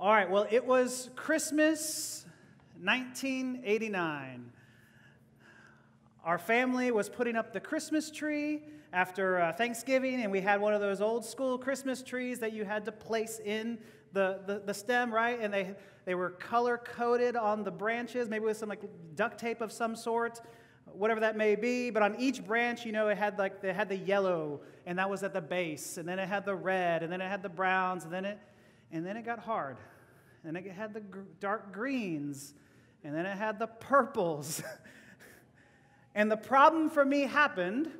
All right, well, it was Christmas 1989. Our family was putting up the Christmas tree after uh, Thanksgiving, and we had one of those old school Christmas trees that you had to place in the, the, the stem, right? And they, they were color coded on the branches, maybe with some like duct tape of some sort, whatever that may be. But on each branch, you know, it had like, it had the yellow, and that was at the base, and then it had the red, and then it had the browns, and then it, and then it got hard. And it had the gr- dark greens, and then it had the purples. and the problem for me happened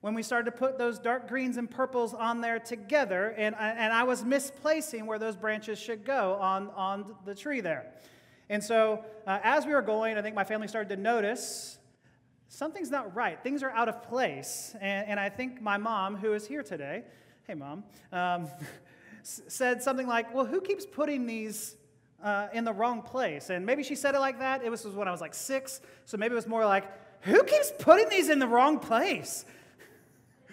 when we started to put those dark greens and purples on there together, and I, and I was misplacing where those branches should go on, on the tree there. And so, uh, as we were going, I think my family started to notice something's not right. Things are out of place. And, and I think my mom, who is here today, hey, mom, um, said something like, Well, who keeps putting these uh, in the wrong place? And maybe she said it like that. It was when I was like six, so maybe it was more like, Who keeps putting these in the wrong place?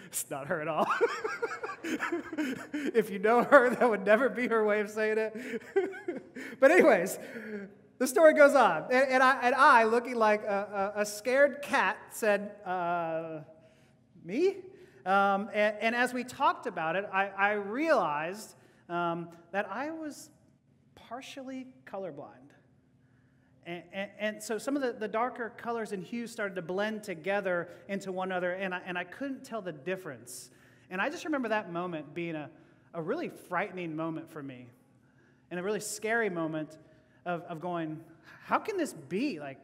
It's not her at all. if you know her, that would never be her way of saying it. but, anyways, the story goes on. And, and, I, and I, looking like a, a, a scared cat, said, uh, Me? Um, and, and, as we talked about it, I, I realized um, that I was partially colorblind. And, and, and, so some of the, the darker colors and hues started to blend together into one another, and I, and I couldn't tell the difference. And I just remember that moment being a, a really frightening moment for me, and a really scary moment of, of going, how can this be? Like,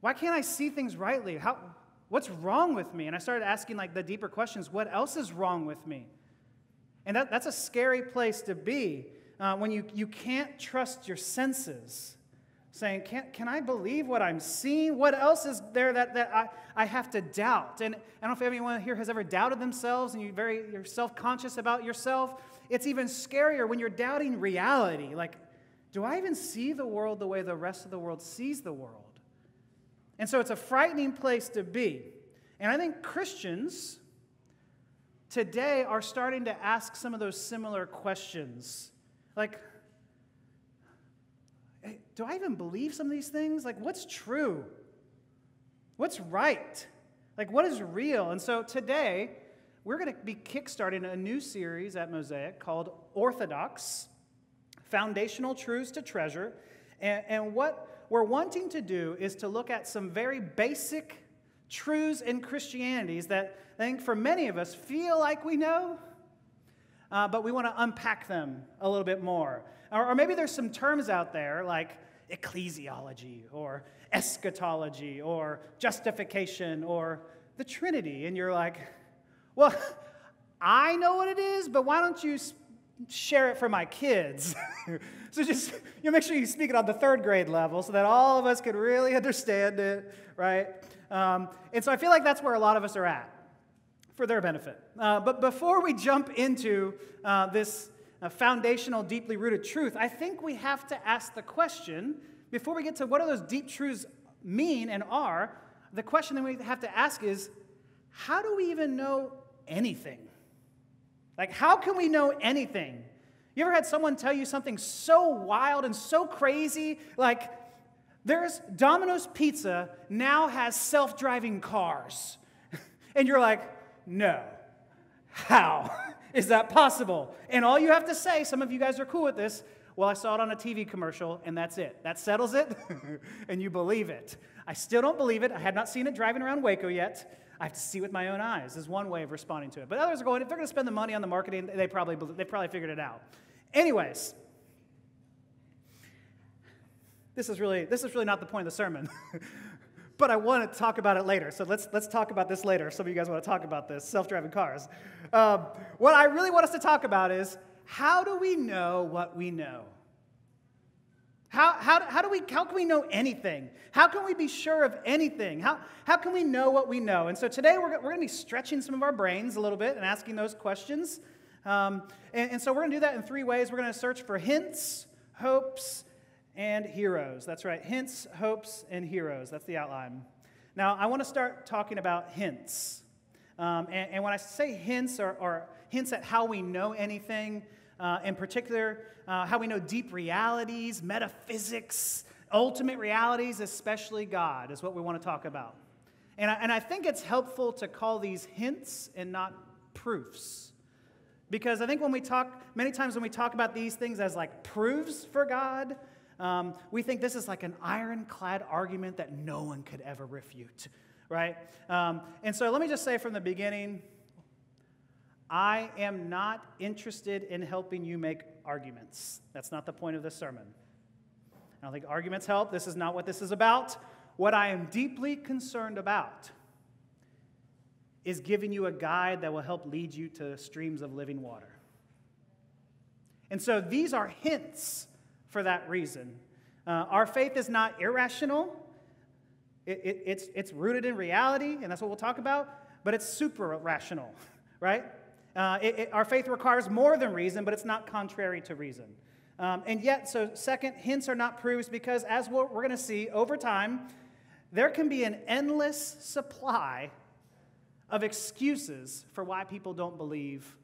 why can't I see things rightly? How, what's wrong with me? And I started asking like the deeper questions what else is wrong with me? And that, that's a scary place to be uh, when you, you can't trust your senses saying, can, can I believe what I'm seeing? What else is there that, that I, I have to doubt? And I don't know if anyone here has ever doubted themselves and you're very, you're self conscious about yourself. It's even scarier when you're doubting reality. Like, do I even see the world the way the rest of the world sees the world? And so it's a frightening place to be. And I think Christians today are starting to ask some of those similar questions. Like, do I even believe some of these things? Like, what's true? What's right? Like, what is real? And so today, we're going to be kickstarting a new series at Mosaic called Orthodox Foundational Truths to Treasure. And, and what we're wanting to do is to look at some very basic truths in Christianities that I think for many of us feel like we know, uh, but we want to unpack them a little bit more. Or, or maybe there's some terms out there like ecclesiology or eschatology or justification or the Trinity. And you're like, well, I know what it is, but why don't you share it for my kids? so just you know, make sure you speak it on the third grade level so that all of us can really understand it, right? Um, and so I feel like that's where a lot of us are at for their benefit. Uh, but before we jump into uh, this a foundational, deeply rooted truth, I think we have to ask the question before we get to what do those deep truths mean and are, the question that we have to ask is how do we even know anything? Like, how can we know anything? You ever had someone tell you something so wild and so crazy? Like, there's Domino's Pizza now has self driving cars. and you're like, no. How? Is that possible? And all you have to say, some of you guys are cool with this, well, I saw it on a TV commercial, and that's it. That settles it, and you believe it. I still don't believe it. I have not seen it driving around Waco yet. I have to see with my own eyes, is one way of responding to it. But others are going, if they're going to spend the money on the marketing, they probably, they probably figured it out. Anyways, this is really, this is really not the point of the sermon. but I want to talk about it later. So let's, let's talk about this later. Some of you guys want to talk about this self driving cars. Um, what I really want us to talk about is how do we know what we know? How, how, how, do we, how can we know anything? How can we be sure of anything? How, how can we know what we know? And so today we're, we're going to be stretching some of our brains a little bit and asking those questions. Um, and, and so we're going to do that in three ways. We're going to search for hints, hopes, and heroes. That's right, hints, hopes, and heroes. That's the outline. Now, I want to start talking about hints. Um, and, and, when I say hints or, or, hints at how we know anything, uh, in particular, uh, how we know deep realities, metaphysics, ultimate realities, especially God, is what we want to talk about. And I, and I think it's helpful to call these hints and not proofs. Because I think when we talk, many times when we talk about these things as like proofs for God, um, we think this is like an ironclad argument that no one could ever refute, right? Um, and so let me just say from the beginning I am not interested in helping you make arguments. That's not the point of this sermon. I don't think arguments help. This is not what this is about. What I am deeply concerned about is giving you a guide that will help lead you to streams of living water. And so these are hints for that reason. Uh, our faith is not irrational, it, it, it's, it's rooted in reality, and that's what we'll talk about, but it's super rational, right? Uh, it, it, our faith requires more than reason, but it's not contrary to reason. Um, and yet, so second, hints are not proofs because, as we're, we're going to see over time, there can be an endless supply of excuses for why people don't believe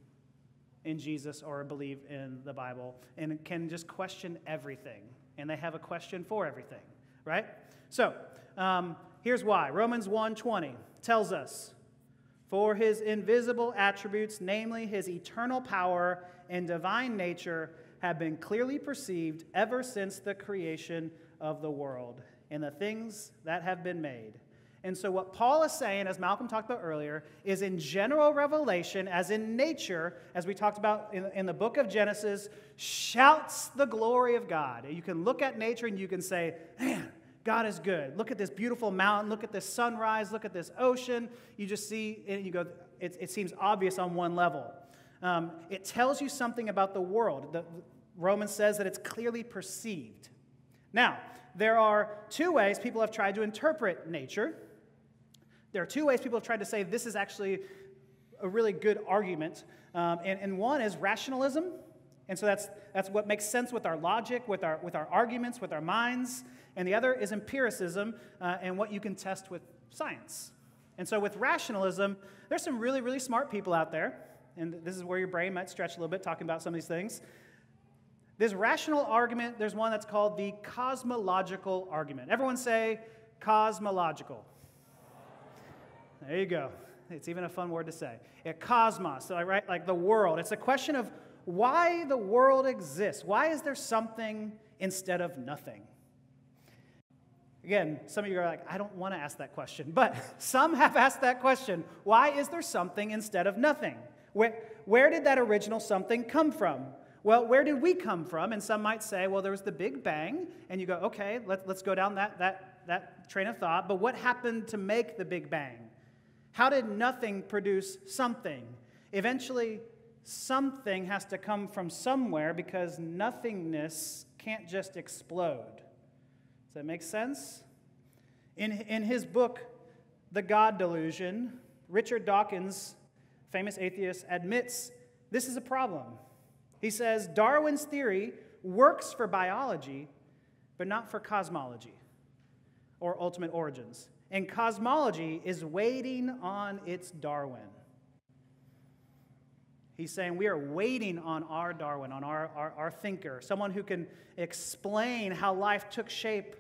in Jesus or believe in the Bible and can just question everything. And they have a question for everything, right? So, um, here's why. Romans 1:20 tells us, "For his invisible attributes, namely his eternal power and divine nature, have been clearly perceived ever since the creation of the world and the things that have been made." And so, what Paul is saying, as Malcolm talked about earlier, is in general revelation, as in nature, as we talked about in, in, the book of Genesis, shouts the glory of God. You can look at nature and you can say, man, God is good. Look at this beautiful mountain. Look at this sunrise. Look at this ocean. You just see, and you go, it, it seems obvious on one level. Um, it tells you something about the world. The, Romans says that it's clearly perceived. Now, there are two ways people have tried to interpret nature. There are two ways people have tried to say this is actually a really good argument. Um, and, and one is rationalism. And so that's, that's what makes sense with our logic, with our, with our arguments, with our minds. And the other is empiricism uh, and what you can test with science. And so with rationalism, there's some really, really smart people out there. And this is where your brain might stretch a little bit talking about some of these things. This rational argument, there's one that's called the cosmological argument. Everyone say cosmological. There you go. It's even a fun word to say. A cosmos, so right, like the world. It's a question of why the world exists. Why is there something instead of nothing? Again, some of you are like, I don't want to ask that question, but some have asked that question. Why is there something instead of nothing? Where, where did that original something come from? Well, where did we come from? And some might say, well, there was the Big Bang. And you go, okay, let, let's go down that, that, that train of thought. But what happened to make the Big Bang? How did nothing produce something? Eventually, something has to come from somewhere because nothingness can't just explode. Does that make sense? In, in his book, The God Delusion, Richard Dawkins, famous atheist, admits this is a problem. He says Darwin's theory works for biology, but not for cosmology or ultimate origins and cosmology is waiting on its Darwin. He's saying we are waiting on our Darwin, on our, our, our, thinker, someone who can explain how life took shape.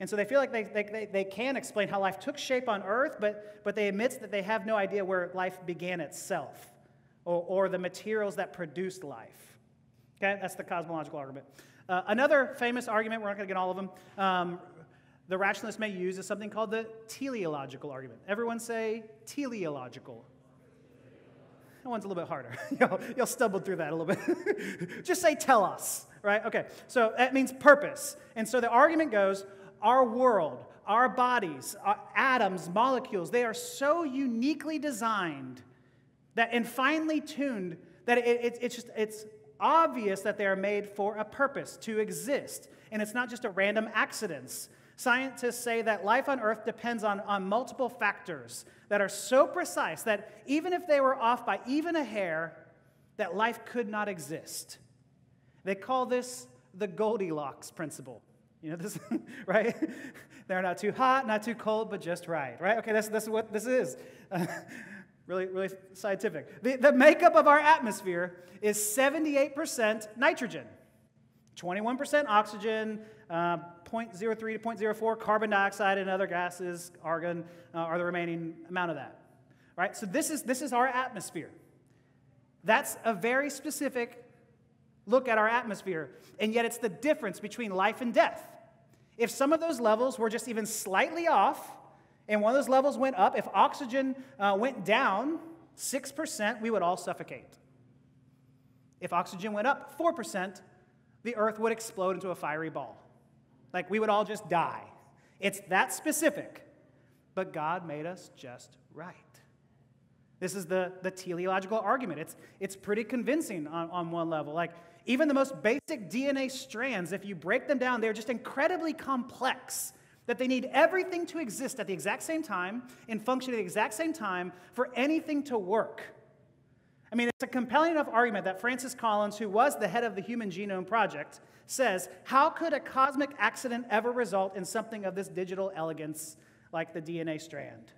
And so they feel like they, they, they can explain how life took shape on earth, but, but they admit that they have no idea where life began itself or, or the materials that produced life. Okay, that's the cosmological argument. Uh, another famous argument, we're not going to get all of them, um, the rationalist may use is something called the teleological argument. Everyone say teleological. That one's a little bit harder. you'll, you'll stumble through that a little bit. Just say telos, right? Okay, so that means purpose. And so the argument goes our world, our bodies, our atoms, molecules, they are so uniquely designed that and finely tuned that it, it, it's just it's obvious that they are made for a purpose to exist and it's not just a random accidents Scientists say that life on Earth depends on, on multiple factors that are so precise that even if they were off by even a hair, that life could not exist. They call this the Goldilocks principle. You know this, right? They're not too hot, not too cold, but just right, right? Okay, that's, that's what this is. Really, really scientific. The, the makeup of our atmosphere is 78% nitrogen, 21% oxygen, uh, 0.03 to 0.04 carbon dioxide and other gases, argon, uh, are the remaining amount of that. Right, so this is, this is our atmosphere. That's a very specific look at our atmosphere, and yet it's the difference between life and death. If some of those levels were just even slightly off, and one of those levels went up, if oxygen uh, went down 6%, we would all suffocate. If oxygen went up 4%, the earth would explode into a fiery ball. Like we would all just die. It's that specific. But God made us just right. This is the, the teleological argument. It's, it's pretty convincing on, on one level. Like, even the most basic DNA strands, if you break them down, they're just incredibly complex that they need everything to exist at the exact same time and function at the exact same time for anything to work. I mean, it's a compelling enough argument that Francis Collins, who was the head of the Human Genome Project, says, How could a cosmic accident ever result in something of this digital elegance like the DNA strand?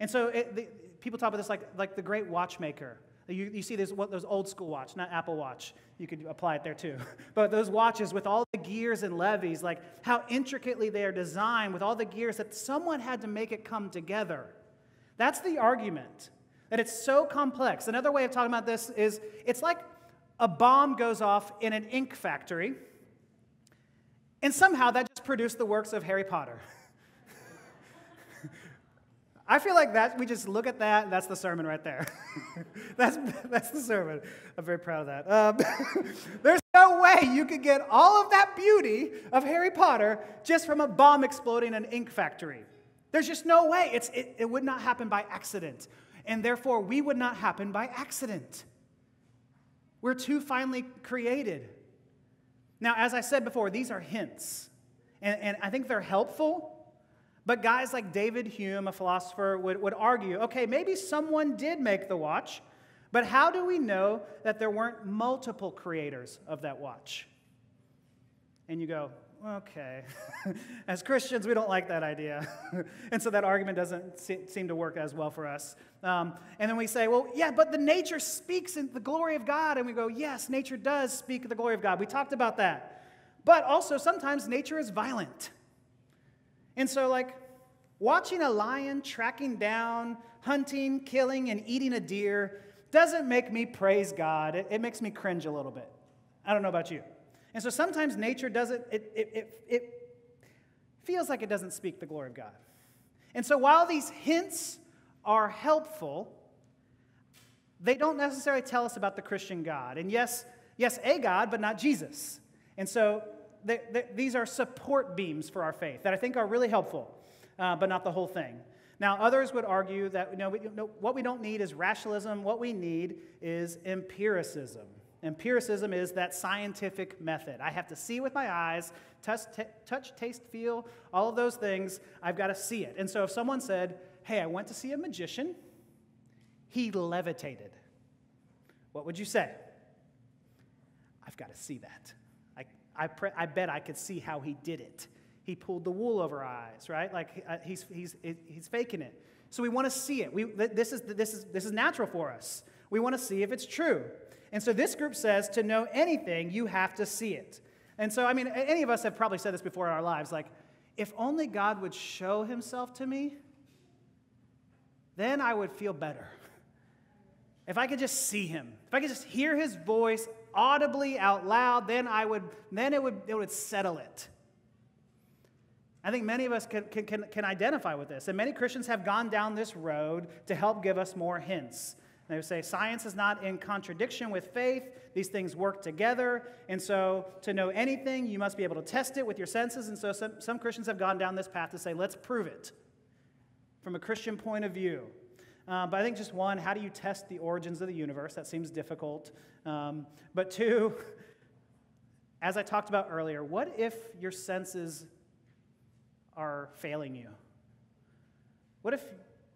And so it, the, people talk about this like, like the great watchmaker you, you see this, what, those old school watch, not Apple Watch. You could apply it there too. But those watches with all the gears and levies, like how intricately they are designed with all the gears that someone had to make it come together. That's the argument, that it's so complex. Another way of talking about this is it's like a bomb goes off in an ink factory, and somehow that just produced the works of Harry Potter. I feel like that we just look at that, that's the sermon right there. that's, that's the sermon. I'm very proud of that. Um, there's no way you could get all of that beauty of Harry Potter just from a bomb exploding in an ink factory. There's just no way. It's, it, it would not happen by accident. And therefore, we would not happen by accident. We're too finely created. Now, as I said before, these are hints. And, and I think they're helpful but guys like David Hume, a philosopher, would, would argue okay, maybe someone did make the watch, but how do we know that there weren't multiple creators of that watch? And you go, okay. as Christians, we don't like that idea. and so that argument doesn't seem to work as well for us. Um, and then we say, well, yeah, but the nature speaks in the glory of God. And we go, yes, nature does speak the glory of God. We talked about that. But also, sometimes nature is violent. And so, like, watching a lion tracking down, hunting, killing, and eating a deer doesn't make me praise God. It, it makes me cringe a little bit. I don't know about you. And so sometimes nature doesn't, it, it, it, it feels like it doesn't speak the glory of God. And so while these hints are helpful, they don't necessarily tell us about the Christian God. And yes, yes, a God, but not Jesus. And so these are support beams for our faith that I think are really helpful, uh, but not the whole thing. Now, others would argue that you know, we, you know, what we don't need is rationalism, what we need is empiricism. Empiricism is that scientific method. I have to see with my eyes, touch, t- touch, taste, feel, all of those things. I've got to see it. And so if someone said, Hey, I went to see a magician, he levitated, what would you say? I've got to see that. I, pre- I bet I could see how he did it. He pulled the wool over our eyes, right? Like uh, he's, he's, he's faking it. So we want to see it. We, this, is, this, is, this is natural for us. We want to see if it's true. And so this group says to know anything, you have to see it. And so, I mean, any of us have probably said this before in our lives like, if only God would show himself to me, then I would feel better. If I could just see him, if I could just hear his voice audibly out loud, then I would, then it would, it would settle it. I think many of us can, can, can, identify with this. And many Christians have gone down this road to help give us more hints. They would say science is not in contradiction with faith. These things work together. And so, to know anything, you must be able to test it with your senses. And so, some, some Christians have gone down this path to say, let's prove it from a Christian point of view. Uh, but I think just one, how do you test the origins of the universe? That seems difficult. Um, but two, as I talked about earlier, what if your senses are failing you? What if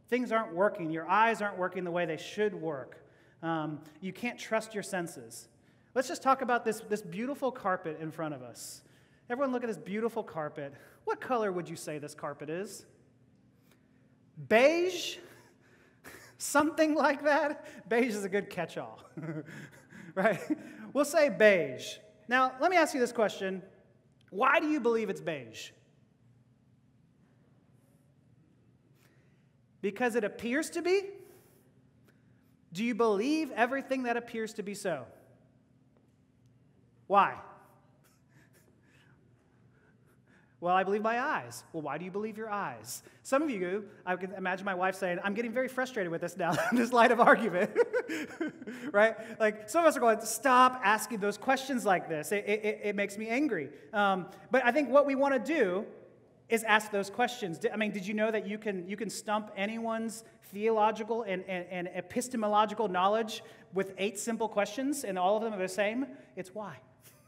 things aren't working? Your eyes aren't working the way they should work. Um, you can't trust your senses. Let's just talk about this, this beautiful carpet in front of us. Everyone, look at this beautiful carpet. What color would you say this carpet is? Beige? something like that, beige is a good catch all, right? We'll say beige. Now, let me ask you this question Why do you believe it's beige? Because it appears to be? Do you believe everything that appears to be so? Why? Well, I believe my eyes. Well, why do you believe your eyes? Some of you, I can imagine my wife saying, I'm getting very frustrated with this now, this line of argument. right? Like, some of us are going, stop asking those questions like this. It, it, it makes me angry. Um, but I think what we want to do is ask those questions. I mean, did you know that you can, you can stump anyone's theological and, and, and epistemological knowledge with eight simple questions, and all of them are the same? It's why.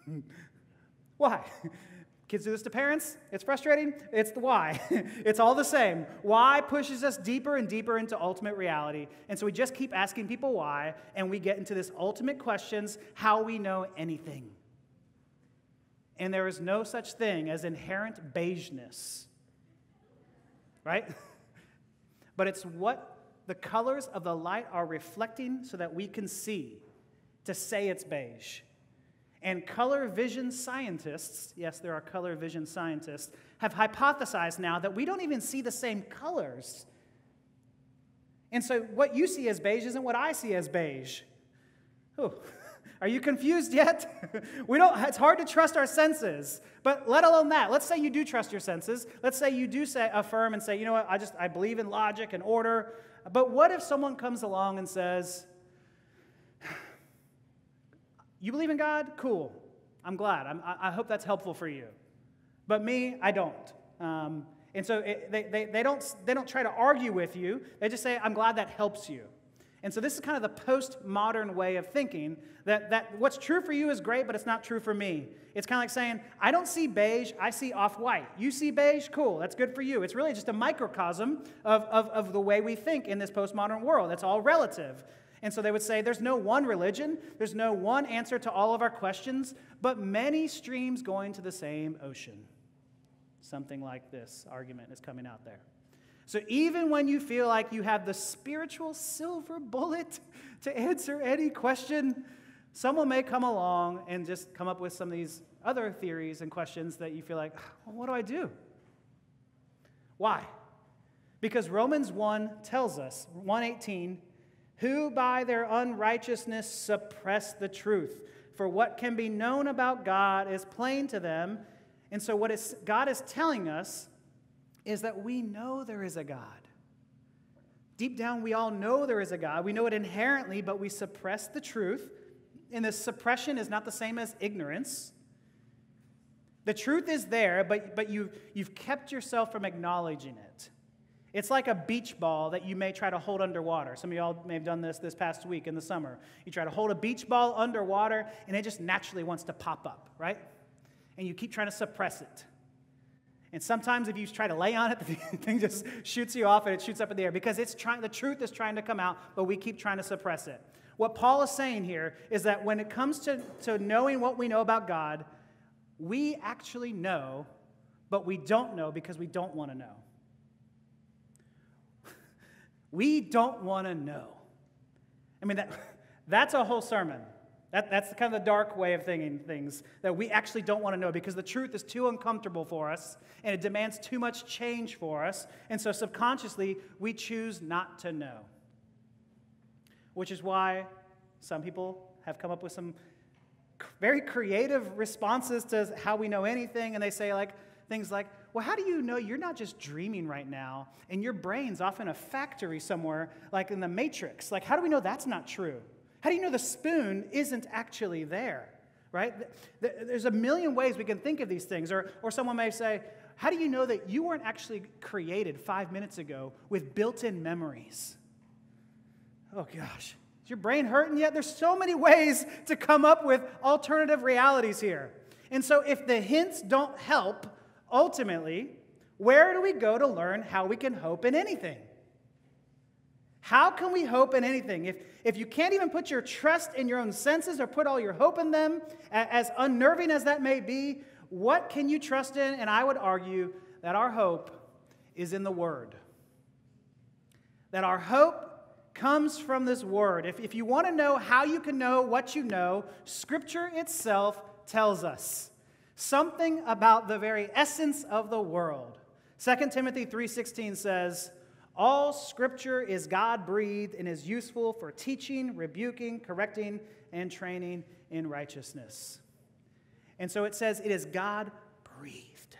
why? Kids do this to parents. It's frustrating. It's the why. it's all the same. Why pushes us deeper and deeper into ultimate reality. And so we just keep asking people why, and we get into this ultimate questions how we know anything. And there is no such thing as inherent beigeness, right? but it's what the colors of the light are reflecting so that we can see to say it's beige. And color vision scientists, yes, there are color vision scientists, have hypothesized now that we don't even see the same colors. And so what you see as beige isn't what I see as beige. are you confused yet? we don't, it's hard to trust our senses. But let alone that, let's say you do trust your senses. Let's say you do say, affirm and say, you know what, I just, I believe in logic and order. But what if someone comes along and says, you believe in God? Cool. I'm glad. I'm, i hope that's helpful for you. But me, I don't. Um, and so it, they, they, they, don't, they don't try to argue with you. They just say, I'm glad that helps you. And so this is kind of the postmodern way of thinking that, that what's true for you is great, but it's not true for me. It's kind of like saying, I don't see beige, I see off white. You see beige? Cool, that's good for you. It's really just a microcosm of, of, of the way we think in this postmodern world. It's all relative. And so they would say there's no one religion, there's no one answer to all of our questions, but many streams going to the same ocean. Something like this argument is coming out there. So even when you feel like you have the spiritual silver bullet to answer any question, someone may come along and just come up with some of these other theories and questions that you feel like, ah, well, what do I do? Why? Because Romans 1 tells us, 118, who by their unrighteousness suppress the truth. For what can be known about God is plain to them. And so, what is, God is telling us is that we know there is a God. Deep down, we all know there is a God. We know it inherently, but we suppress the truth. And this suppression is not the same as ignorance. The truth is there, but, but you, you've kept yourself from acknowledging it. It's like a beach ball that you may try to hold underwater. Some of y'all may have done this this past week in the summer. You try to hold a beach ball underwater, and it just naturally wants to pop up, right? And you keep trying to suppress it. And sometimes if you try to lay on it, the thing just shoots you off and it shoots up in the air because it's trying, the truth is trying to come out, but we keep trying to suppress it. What Paul is saying here is that when it comes to, to knowing what we know about God, we actually know, but we don't know because we don't want to know. We don't want to know. I mean, that, that's a whole sermon. That, that's kind of the dark way of thinking things that we actually don't want to know because the truth is too uncomfortable for us and it demands too much change for us. And so subconsciously, we choose not to know. Which is why some people have come up with some very creative responses to how we know anything. And they say, like, things like, well, how do you know you're not just dreaming right now and your brain's off in a factory somewhere, like in the Matrix? Like, how do we know that's not true? How do you know the spoon isn't actually there? Right? There's a million ways we can think of these things. Or, or someone may say, How do you know that you weren't actually created five minutes ago with built in memories? Oh gosh. Is your brain hurting yet? There's so many ways to come up with alternative realities here. And so if the hints don't help, ultimately, where do we go to learn how we can hope in anything? How can we hope in anything? If, if you can't even put your trust in your own senses or put all your hope in them, as unnerving as that may be, what can you trust in? And I would argue that our hope is in the Word. That our hope comes from this word. If, if you want to know how you can know what you know, Scripture itself tells us something about the very essence of the world. 2 Timothy 3:16 says, "All scripture is God-breathed and is useful for teaching, rebuking, correcting, and training in righteousness." And so it says it is God-breathed.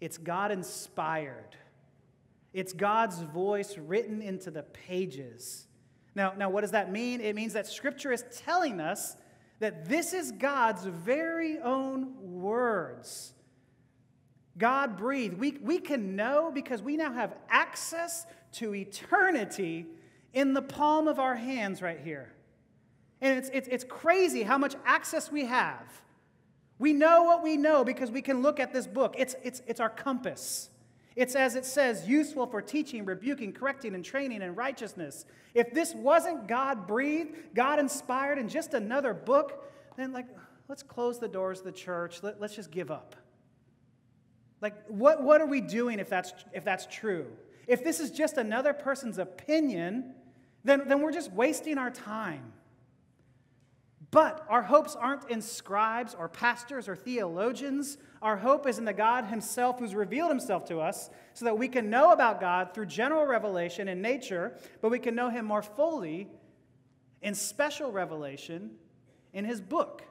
It's God-inspired. It's God's voice written into the pages. Now, now, what does that mean? It means that Scripture is telling us that this is God's very own words. God breathed. We, we can know because we now have access to eternity in the palm of our hands right here. And it's, it's, it's crazy how much access we have. We know what we know because we can look at this book. It's, it's, it's our compass. It's, as it says, useful for teaching, rebuking, correcting, and training in righteousness. If this wasn't God breathed, God inspired, and just another book, then, like, let's close the doors of the church. Let, let's just give up. Like, what, what are we doing if that's, if that's true? If this is just another person's opinion, then, then we're just wasting our time. But our hopes aren't in scribes or pastors or theologians. Our hope is in the God Himself who's revealed Himself to us so that we can know about God through general revelation in nature, but we can know Him more fully in special revelation in His book.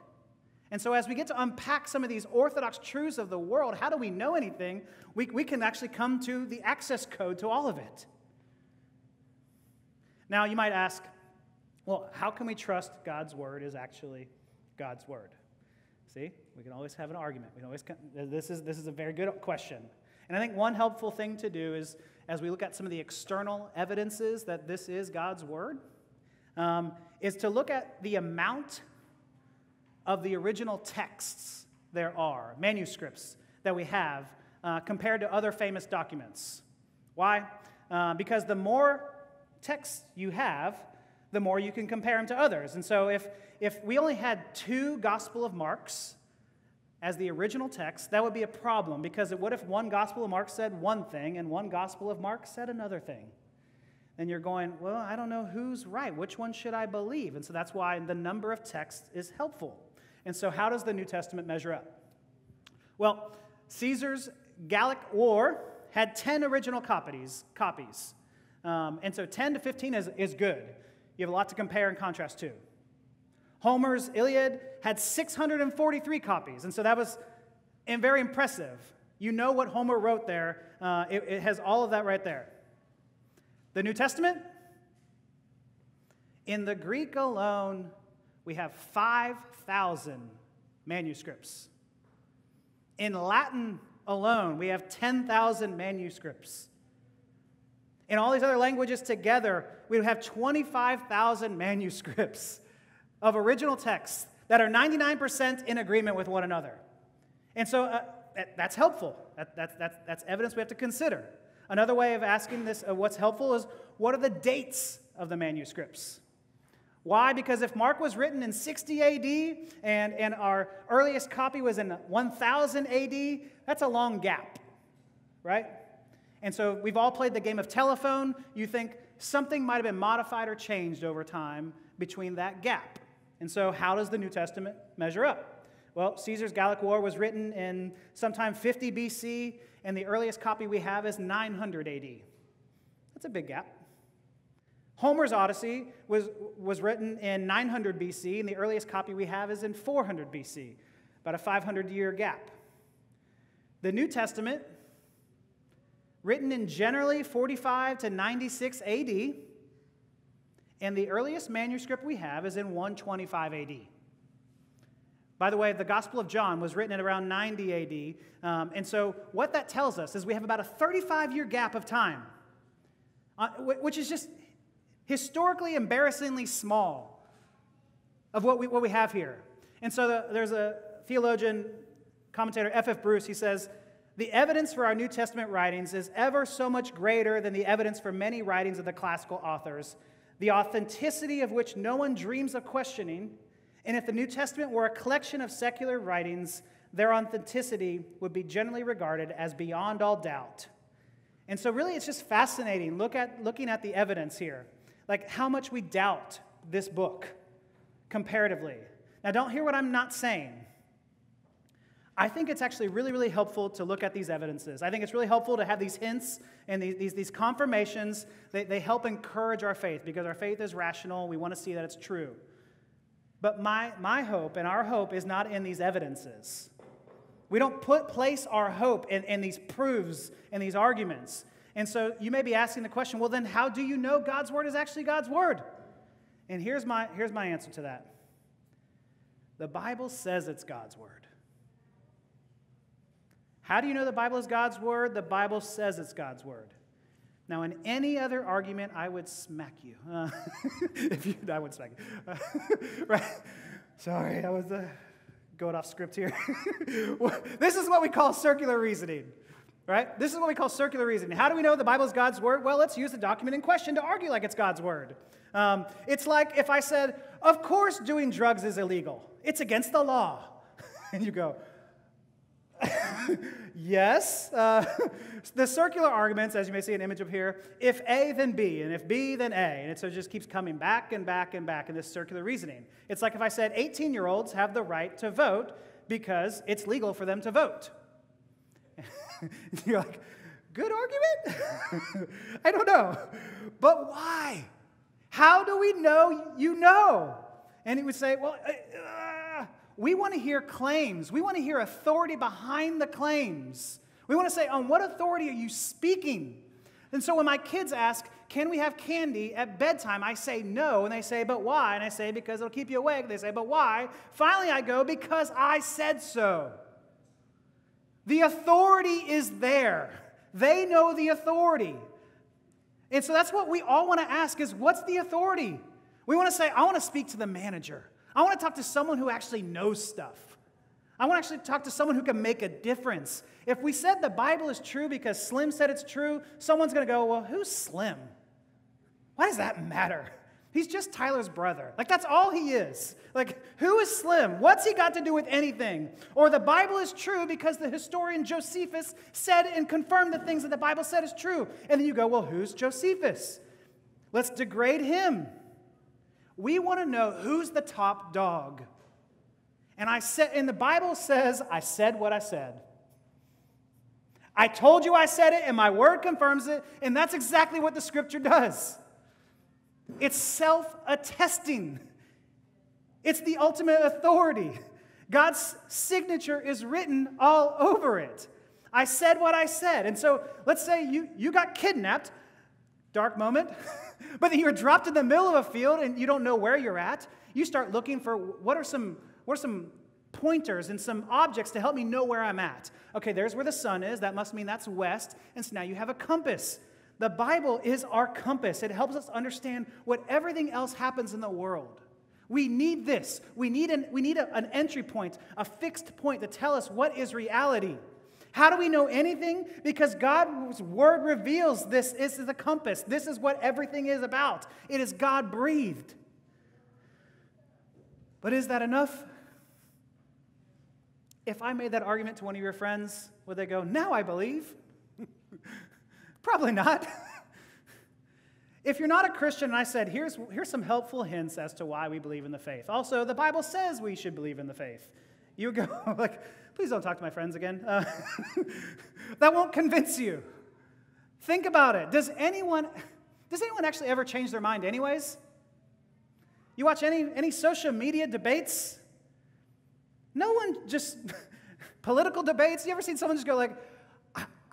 And so, as we get to unpack some of these orthodox truths of the world, how do we know anything? We, we can actually come to the access code to all of it. Now, you might ask, well, how can we trust God's word is actually God's word? See, we can always have an argument. We always this is this is a very good question. And I think one helpful thing to do is as we look at some of the external evidences that this is God's word, um, is to look at the amount of the original texts there are, manuscripts that we have, uh, compared to other famous documents. Why? Uh, because the more texts you have, the more you can compare them to others. And so if, if we only had two Gospel of Marks as the original text, that would be a problem because it what if one Gospel of Mark said one thing and one Gospel of Mark said another thing? Then you're going, well, I don't know who's right. Which one should I believe? And so that's why the number of texts is helpful. And so, how does the New Testament measure up? Well, Caesar's Gallic War had 10 original copies. copies. Um, and so 10 to 15 is, is good. You have a lot to compare and contrast to. Homer's Iliad had 643 copies, and so that was and very impressive. You know what Homer wrote there, uh, it, it has all of that right there. The New Testament? In the Greek alone, we have 5,000 manuscripts. In Latin alone, we have 10,000 manuscripts. In all these other languages together, we have 25,000 manuscripts of original texts that are 99% in agreement with one another. And so uh, that's helpful. That, that's, that's, that's evidence we have to consider. Another way of asking this, uh, what's helpful, is what are the dates of the manuscripts? Why? Because if Mark was written in 60 AD and, and our earliest copy was in 1000 AD, that's a long gap, right? And so we've all played the game of telephone. You think something might have been modified or changed over time between that gap. And so, how does the New Testament measure up? Well, Caesar's Gallic War was written in sometime 50 BC, and the earliest copy we have is 900 AD. That's a big gap. Homer's Odyssey was, was written in 900 BC, and the earliest copy we have is in 400 BC, about a 500 year gap. The New Testament written in generally 45 to 96 AD, and the earliest manuscript we have is in 125 AD. By the way, the Gospel of John was written at around 90 AD, um, and so what that tells us is we have about a 35 year gap of time, uh, which is just historically embarrassingly small of what we, what we have here. And so the, there's a theologian, commentator, F.F. Bruce, he says, the evidence for our New Testament writings is ever so much greater than the evidence for many writings of the classical authors, the authenticity of which no one dreams of questioning. And if the New Testament were a collection of secular writings, their authenticity would be generally regarded as beyond all doubt. And so, really, it's just fascinating Look at, looking at the evidence here. Like how much we doubt this book comparatively. Now, don't hear what I'm not saying. I think it's actually really, really helpful to look at these evidences. I think it's really helpful to have these hints and these, these, these confirmations. They, they help encourage our faith because our faith is rational. We want to see that it's true. But my, my hope and our hope is not in these evidences. We don't put place our hope in, in these proofs and these arguments. And so you may be asking the question well, then how do you know God's word is actually God's word? And here's my, here's my answer to that the Bible says it's God's word. How do you know the Bible is God's word? The Bible says it's God's word. Now, in any other argument, I would smack you. Uh, if you, I would smack you. Uh, right? Sorry, I was uh, going off script here. this is what we call circular reasoning, right? This is what we call circular reasoning. How do we know the Bible is God's word? Well, let's use the document in question to argue like it's God's word. Um, it's like if I said, Of course, doing drugs is illegal, it's against the law. and you go, yes. Uh, the circular arguments, as you may see an image of here, if A, then B, and if B, then A. And it so it just keeps coming back and back and back in this circular reasoning. It's like if I said 18 year olds have the right to vote because it's legal for them to vote. You're like, good argument? I don't know. But why? How do we know you know? And he would say, well, uh, we want to hear claims. We want to hear authority behind the claims. We want to say, on what authority are you speaking? And so when my kids ask, can we have candy at bedtime? I say no. And they say, but why? And I say, because it'll keep you awake. They say, but why? Finally, I go, because I said so. The authority is there. They know the authority. And so that's what we all want to ask is what's the authority? We want to say, I want to speak to the manager. I want to talk to someone who actually knows stuff. I want to actually talk to someone who can make a difference. If we said the Bible is true because Slim said it's true, someone's going to go, Well, who's Slim? Why does that matter? He's just Tyler's brother. Like, that's all he is. Like, who is Slim? What's he got to do with anything? Or the Bible is true because the historian Josephus said and confirmed the things that the Bible said is true. And then you go, Well, who's Josephus? Let's degrade him. We want to know who's the top dog. And I said, and the Bible says, I said what I said. I told you I said it, and my word confirms it, and that's exactly what the scripture does. It's self attesting, it's the ultimate authority. God's signature is written all over it. I said what I said. And so let's say you, you got kidnapped, dark moment. but then you're dropped in the middle of a field and you don't know where you're at. You start looking for what are some, what are some pointers and some objects to help me know where I'm at. Okay, there's where the sun is. That must mean that's west. And so now you have a compass. The Bible is our compass. It helps us understand what everything else happens in the world. We need this. We need an, we need a, an entry point, a fixed point to tell us what is reality. How do we know anything? Because God's word reveals this This is the compass. This is what everything is about. It is God breathed. But is that enough? If I made that argument to one of your friends, would they go, Now I believe? Probably not. if you're not a Christian and I said, here's, here's some helpful hints as to why we believe in the faith. Also, the Bible says we should believe in the faith. You go, like, please don't talk to my friends again. Uh, that won't convince you. Think about it. Does anyone, does anyone actually ever change their mind, anyways? You watch any, any social media debates? No one just, political debates, you ever seen someone just go like,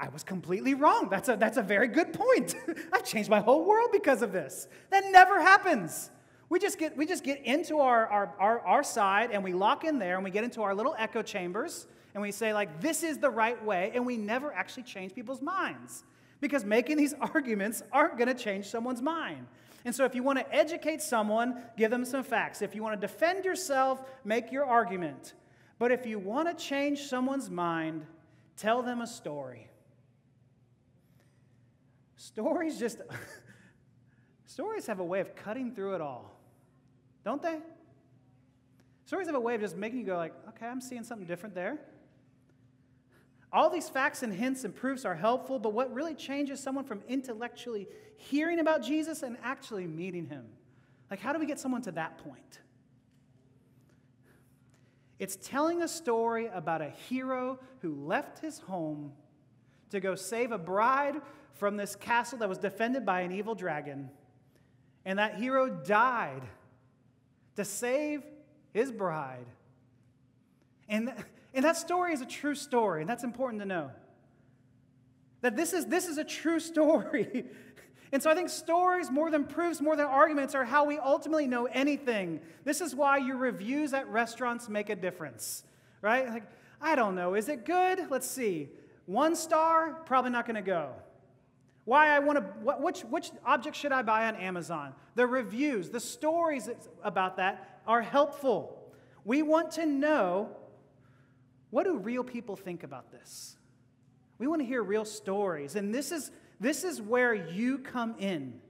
I, was completely wrong. That's a, that's a very good point. I've changed my whole world because of this. That never happens. We just get, we just get into our, our, our, our side and we lock in there and we get into our little echo chambers and we say, like, this is the right way, and we never actually change people's minds because making these arguments aren't going to change someone's mind. And so, if you want to educate someone, give them some facts. If you want to defend yourself, make your argument. But if you want to change someone's mind, tell them a story. Stories just, stories have a way of cutting through it all. Don't they? Stories have a way of just making you go like, okay, I'm seeing something different there. All these facts and hints and proofs are helpful, but what really changes someone from intellectually hearing about Jesus and actually meeting him? Like, how do we get someone to that point? It's telling a story about a hero who left his home to go save a bride from this castle that was defended by an evil dragon. And that hero died to save his bride. And, and that story is a true story, and that's important to know. That this is, this is a true story. and so I think stories, more than proofs, more than arguments, are how we ultimately know anything. This is why your reviews at restaurants make a difference, right? Like, I don't know. Is it good? Let's see. One star, probably not to go. Why I want to, which, which object should I buy on Amazon? The reviews, the stories about that are helpful. We want to know what do real people think about this? We want to hear real stories. And this is, this is where you come in.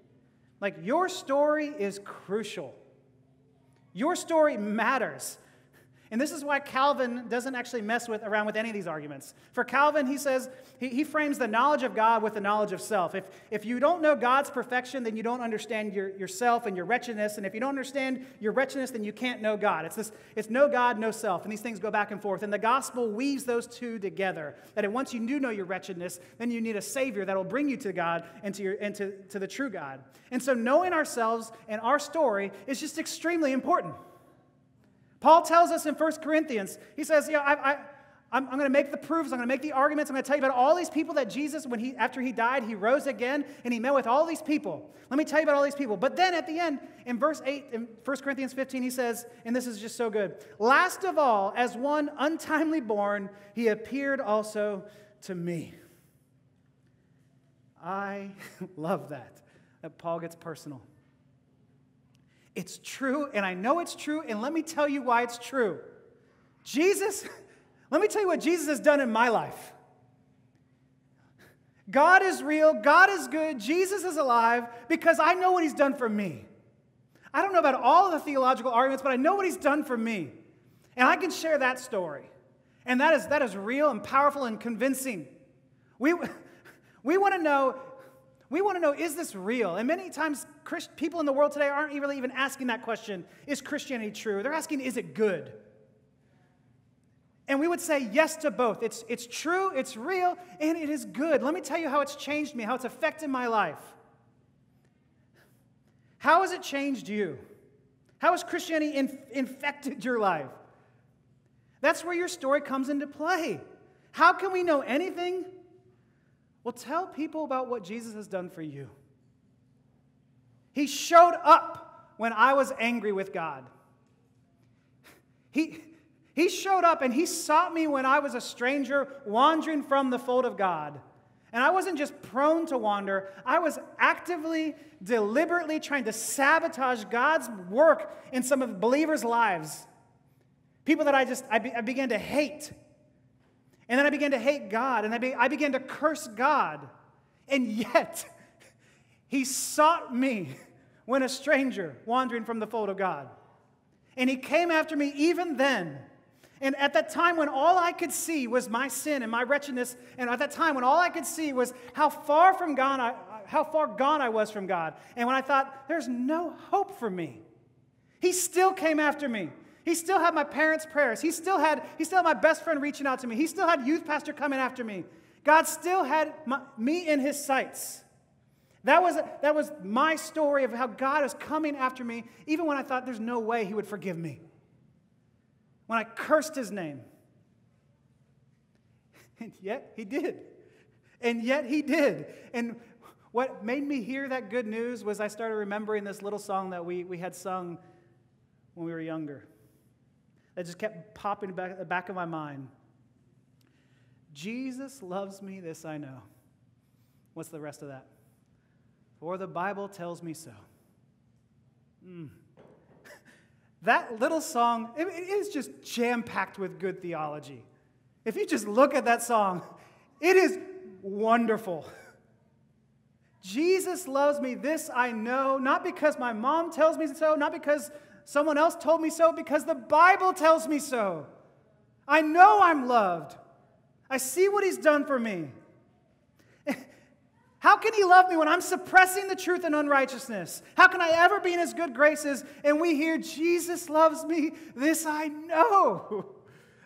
Like, your story is crucial. Your story matters. And this is why Calvin doesn't actually mess with, around with any of these arguments. For Calvin, he says, he, he frames the knowledge of God with the knowledge of self. If, if you don't know God's perfection, then you don't understand your, yourself and your wretchedness. And if you don't understand your wretchedness, then you can't know God. It's, this, it's no God, no self. And these things go back and forth. And the gospel weaves those two together. That once you do know your wretchedness, then you need a Savior that will bring you to God and, to, your, and to, to the true God. And so knowing ourselves and our story is just extremely important. Paul tells us in 1 Corinthians, he says, "Yeah, I, I, I'm, I'm going to make the proofs. I'm going to make the arguments. I'm going to tell you about all these people that Jesus, when he, after he died, he rose again and he met with all these people. Let me tell you about all these people. But then at the end, in verse 8, in 1 Corinthians 15, he says, and this is just so good Last of all, as one untimely born, he appeared also to me. I love that, that Paul gets personal. It's true, and I know it's true, and let me tell you why it's true. Jesus, let me tell you what Jesus has done in my life. God is real, God is good, Jesus is alive because I know what he's done for me. I don't know about all the theological arguments, but I know what he's done for me. And I can share that story. And that is, that is real and powerful and convincing. We, we want to know we want to know is this real? And many times, Christ, people in the world today aren't really even asking that question is Christianity true? They're asking is it good? And we would say yes to both. It's, it's true, it's real, and it is good. Let me tell you how it's changed me, how it's affected my life. How has it changed you? How has Christianity in, infected your life? That's where your story comes into play. How can we know anything well, tell people about what Jesus has done for you. He showed up when I was angry with God. He, he showed up and he sought me when I was a stranger wandering from the fold of God. And I wasn't just prone to wander, I was actively, deliberately trying to sabotage God's work in some of believers' lives. People that I just, I, be, I began to hate. And then I began to hate God and I, be, I began to curse God. And yet, He sought me when a stranger wandering from the fold of God. And He came after me even then. And at that time when all I could see was my sin and my wretchedness, and at that time when all I could see was how far from God I, how far gone I was from God, and when I thought there's no hope for me, He still came after me. He still had my parents' prayers. He still had, he still had my best friend reaching out to me. He still had youth pastor coming after me. God still had my, me in his sights. That was, that was my story of how God is coming after me, even when I thought there's no way he would forgive me. When I cursed his name. And yet he did. And yet he did. And what made me hear that good news was I started remembering this little song that we, we had sung when we were younger that just kept popping back at the back of my mind. Jesus loves me, this I know. What's the rest of that? For the Bible tells me so. Mm. that little song, it, it is just jam packed with good theology. If you just look at that song, it is wonderful. Jesus loves me, this I know, not because my mom tells me so, not because Someone else told me so because the Bible tells me so. I know I'm loved. I see what he's done for me. How can he love me when I'm suppressing the truth and unrighteousness? How can I ever be in his good graces and we hear Jesus loves me? This I know.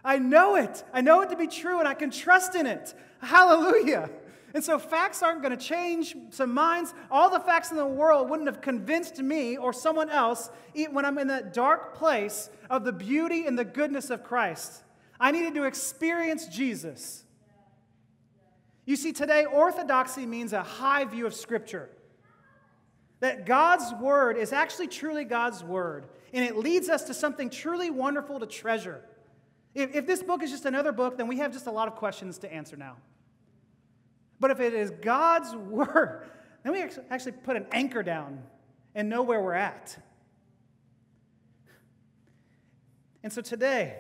I know it. I know it to be true and I can trust in it. Hallelujah. And so facts aren't going to change some minds. All the facts in the world wouldn't have convinced me or someone else when I'm in that dark place of the beauty and the goodness of Christ. I needed to experience Jesus. You see, today, orthodoxy means a high view of Scripture. That God's Word is actually truly God's Word, and it leads us to something truly wonderful to treasure. If, if this book is just another book, then we have just a lot of questions to answer now. But if it is God's Word, then we actually put an anchor down and know where we're at. And so today,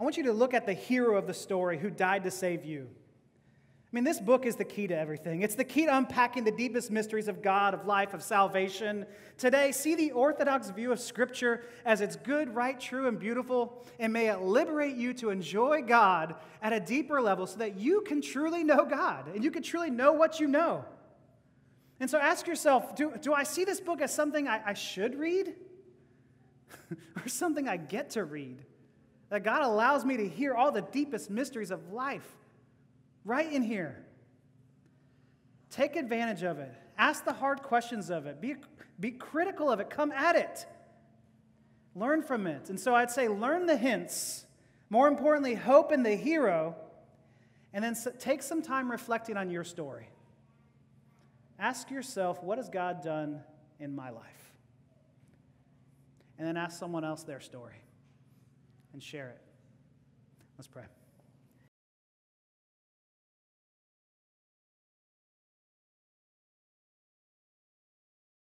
I want you to look at the hero of the story who died to save you. I mean, this book is the key to everything. It's the key to unpacking the deepest mysteries of God, of life, of salvation. Today, see the Orthodox view of Scripture as it's good, right, true, and beautiful, and may it liberate you to enjoy God at a deeper level so that you can truly know God and you can truly know what you know. And so ask yourself do, do I see this book as something I, I should read or something I get to read? That God allows me to hear all the deepest mysteries of life right in here. Take advantage of it. Ask the hard questions of it. Be, be critical of it. Come at it. Learn from it. And so I'd say learn the hints. More importantly, hope in the hero. And then take some time reflecting on your story. Ask yourself, what has God done in my life? And then ask someone else their story and share it. Let's pray.